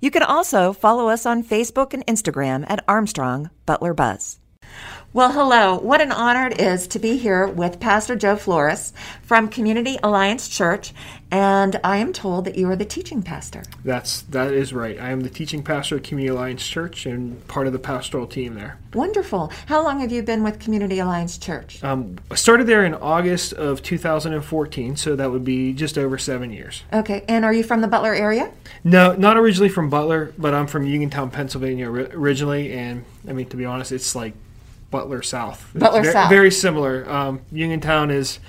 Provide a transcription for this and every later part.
You can also follow us on Facebook and Instagram at Armstrong Butler Buzz. Well, hello. What an honor it is to be here with Pastor Joe Flores from Community Alliance Church, and I am told that you are the teaching pastor. That's that is right. I am the teaching pastor at Community Alliance Church and part of the pastoral team there. Wonderful. How long have you been with Community Alliance Church? Um, I started there in August of 2014, so that would be just over seven years. Okay, and are you from the Butler area? No, not originally from Butler, but I'm from Uniontown, Pennsylvania originally, and I mean to be honest, it's like Butler South. Butler very, South. Very similar. Um, Uniontown is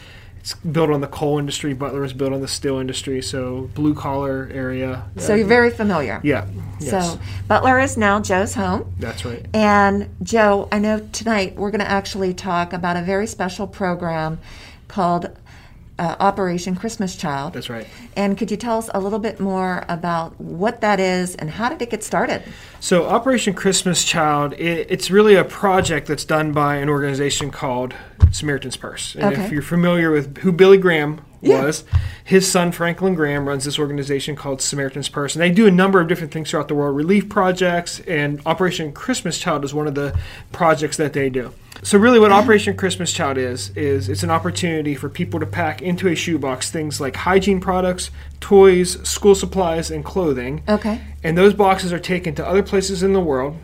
it's built on the coal industry. Butler is built on the steel industry. So blue collar area. So uh, you're very familiar. Yeah. Yes. So Butler is now Joe's home. That's right. And Joe, I know tonight we're going to actually talk about a very special program called uh, Operation Christmas Child. That's right. And could you tell us a little bit more about what that is and how did it get started? So, Operation Christmas Child, it, it's really a project that's done by an organization called Samaritan's Purse. And okay. if you're familiar with who Billy Graham Yeah. was, his son Franklin Graham runs this organization called Samaritan's Purse. And they do a number of different things throughout the world relief projects, and Operation Christmas Child is one of the projects that they do. So really what Operation Christmas Child is is it's an opportunity for people to pack into a shoebox things like hygiene products, toys, school supplies and clothing. Okay. And those boxes are taken to other places in the world,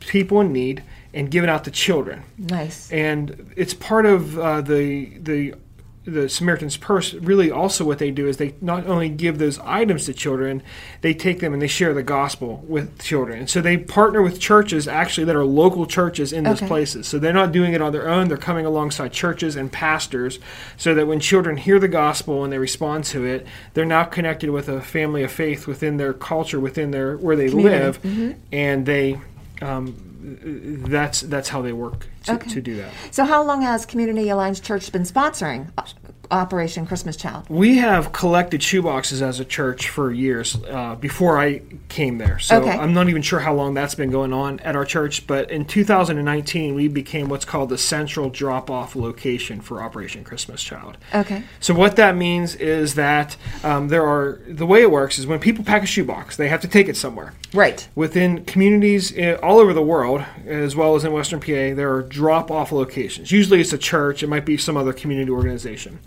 people in need, and given out to children. Nice. And it's part of uh, the the the Samaritan's Purse. Really, also what they do is they not only give those items to children, they take them and they share the gospel with children. So they partner with churches actually that are local churches in those Okay. places. So they're not doing it on their own. They're coming alongside churches and pastors, so that when children hear the gospel and they respond to it, they're now connected with a family of faith within their culture, within their where they Community. Mm-hmm. live, and they. Um, that's that's how they work to, Okay. to do that. So, how long has Community Alliance Church been sponsoring Operation Christmas Child? We have collected shoeboxes as a church for years uh, before I came there. So Okay. I'm not even sure how long that's been going on at our church. But in 2019, we became what's called the central drop off location for Operation Christmas Child. Okay. So what that means is that um, there are the way it works is when people pack a shoebox, they have to take it somewhere. Right. Within communities uh, all over the world, as well as in Western PA, there are drop off locations. Usually it's a church, it might be some other community organization.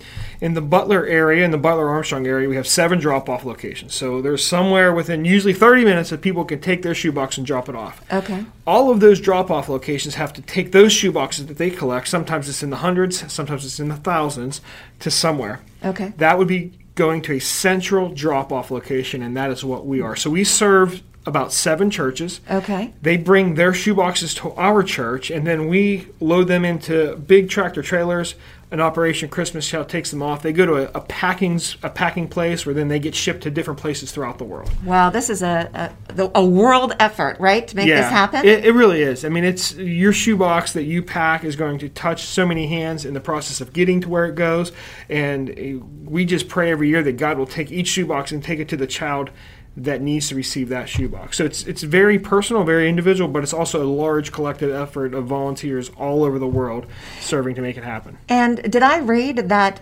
In the Butler area, in the Butler Armstrong area, we have seven drop off locations. So there's somewhere within usually 30 minutes that people can take their shoebox and drop it off. Okay. All of those drop off locations have to take those shoeboxes that they collect, sometimes it's in the hundreds, sometimes it's in the thousands, to somewhere. Okay. That would be going to a central drop off location, and that is what we are. So we serve about seven churches. Okay. They bring their shoeboxes to our church, and then we load them into big tractor trailers. An Operation Christmas Child takes them off. They go to a, a packing a packing place where then they get shipped to different places throughout the world. Wow, this is a, a, a world effort, right, to make this happen? It, it really is. I mean, it's your shoebox that you pack is going to touch so many hands in the process of getting to where it goes, and uh, we just pray every year that God will take each shoebox and take it to the child that needs to receive that shoebox. So it's it's very personal, very individual, but it's also a large collective effort of volunteers all over the world serving to make it happen. And did I read that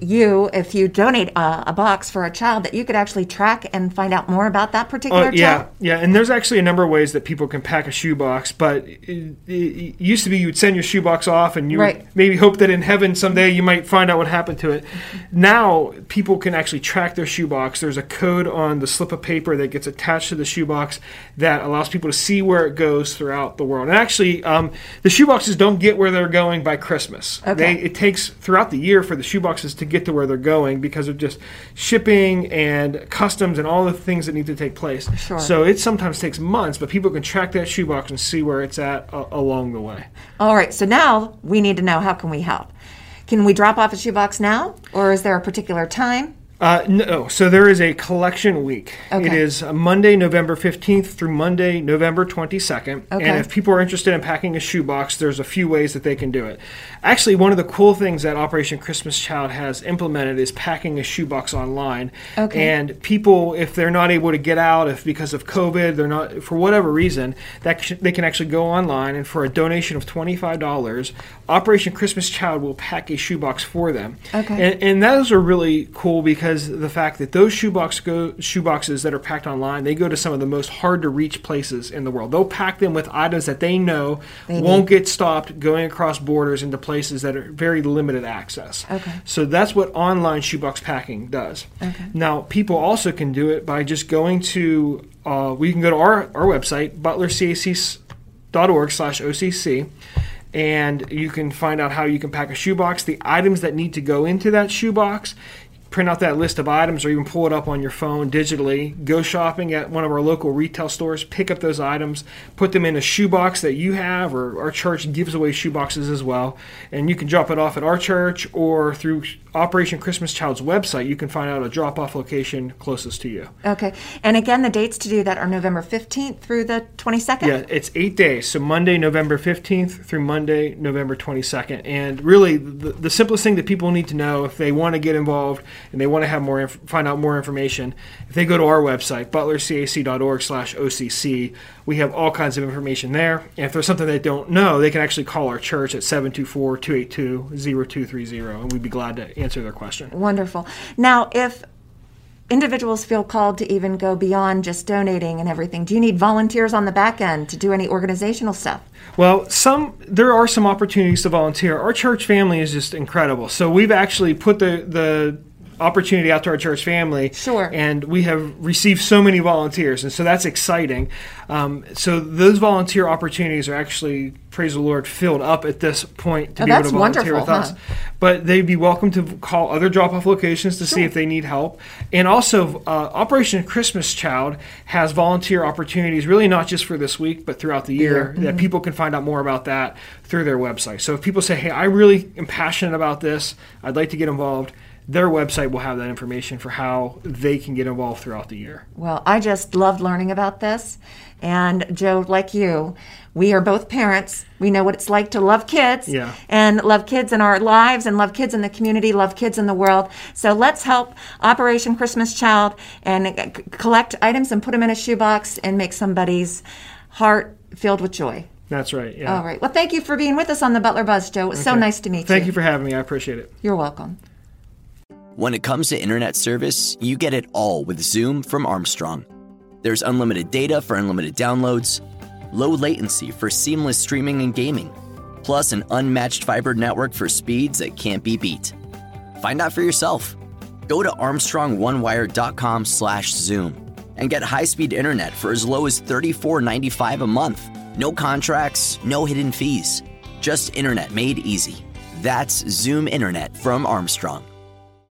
you, if you donate a, a box for a child, that you could actually track and find out more about that particular Oh, yeah, child? yeah, and there's actually a number of ways that people can pack a shoebox, but it, it used to be you would send your shoebox off and you Right. maybe hope that in heaven someday you might find out what happened to it. Now people can actually track their shoebox. There's a code on the slip of paper that gets attached to the shoebox that allows people to see where it goes throughout the world. And actually, um, the shoeboxes don't get where they're going by Christmas. Okay. They, it takes throughout the year for the shoeboxes to get to where they're going because of just shipping and customs and all the things that need to take place. Sure. So it sometimes takes months, but people can track that shoebox and see where it's at uh, along the way. All right, so now we need to know how can we help? Can we drop off a shoebox now, or is there a particular time? Uh, no, so there is a collection week. It Okay. is uh, Monday, November 15th through Monday, November 22nd. Okay. And if people are interested in packing a shoebox, there's a few ways that they can do it. Actually, one of the cool things that Operation Christmas Child has implemented is packing a shoebox online. Okay. And people, if they're not able to get out, if because of COVID, they're not, for whatever reason, that sh- they can actually go online and for a donation of $25, Operation Christmas Child will pack a shoebox for them. Okay. And, and those are really cool because the fact that those shoebox go shoeboxes that are packed online, they go to some of the most hard to reach places in the world. They'll pack them with items that they know They won't get stopped going across borders into places that are very limited access. Okay. So that's what online shoebox packing does. Okay. Now people also can do it by just going to uh, we can go to our, our website, butlercac.org slash OCC and you can find out how you can pack a shoebox, the items that need to go into that shoebox. Print out that list of items or even pull it up on your phone digitally. Go shopping at one of our local retail stores, pick up those items, put them in a shoebox that you have, or our church gives away shoeboxes as well. And you can drop it off at our church or through Operation Christmas Child's website. You can find out a drop off location closest to you. Okay. And again, the dates to do that are November 15th through the 22nd? Yeah, it's eight days. So Monday, November 15th through Monday, November 22nd. And really, the, the simplest thing that people need to know if they want to get involved and they want to have more, inf- find out more information, if they go to our website, butlercac.org slash OCC, we have all kinds of information there. And if there's something they don't know, they can actually call our church at 724-282-0230, and we'd be glad to answer their question. Wonderful. Now, if individuals feel called to even go beyond just donating and everything, do you need volunteers on the back end to do any organizational stuff? Well, some there are some opportunities to volunteer. Our church family is just incredible. So we've actually put the the opportunity out to our church family. Sure. And we have received so many volunteers, and so that's exciting. Um, so those volunteer opportunities are actually, praise the Lord, filled up at this point to Oh, be able to volunteer with us. huh? But they'd be welcome to call other drop-off locations to see if they need help. And also, uh, Operation Christmas Child has volunteer opportunities, really not just for this week, but throughout the year, that people can find out more about that through their website. So if people say, "Hey, I really am passionate about this. I'd like to get involved," their website will have that information for how they can get involved throughout the year. Well, I just loved learning about this. And Joe, like you, we are both parents. We know what it's like to love kids Yeah. and love kids in our lives and love kids in the community, love kids in the world. So let's help Operation Christmas Child and c- collect items and put them in a shoebox and make somebody's heart filled with joy. That's right. Yeah. All right. Well, thank you for being with us on the Butler Buzz, Joe. It was so nice to meet Thank you. Thank you for having me. I appreciate it. You're welcome. When it comes to internet service, you get it all with Zoom from Armstrong. There's unlimited data for unlimited downloads, low latency for seamless streaming and gaming, plus an unmatched fiber network for speeds that can't be beat. Find out for yourself. Go to armstrongonewire.com/zoom and get high-speed internet for as low as $34.95 a month. No contracts, no hidden fees. Just internet made easy. That's Zoom internet from Armstrong.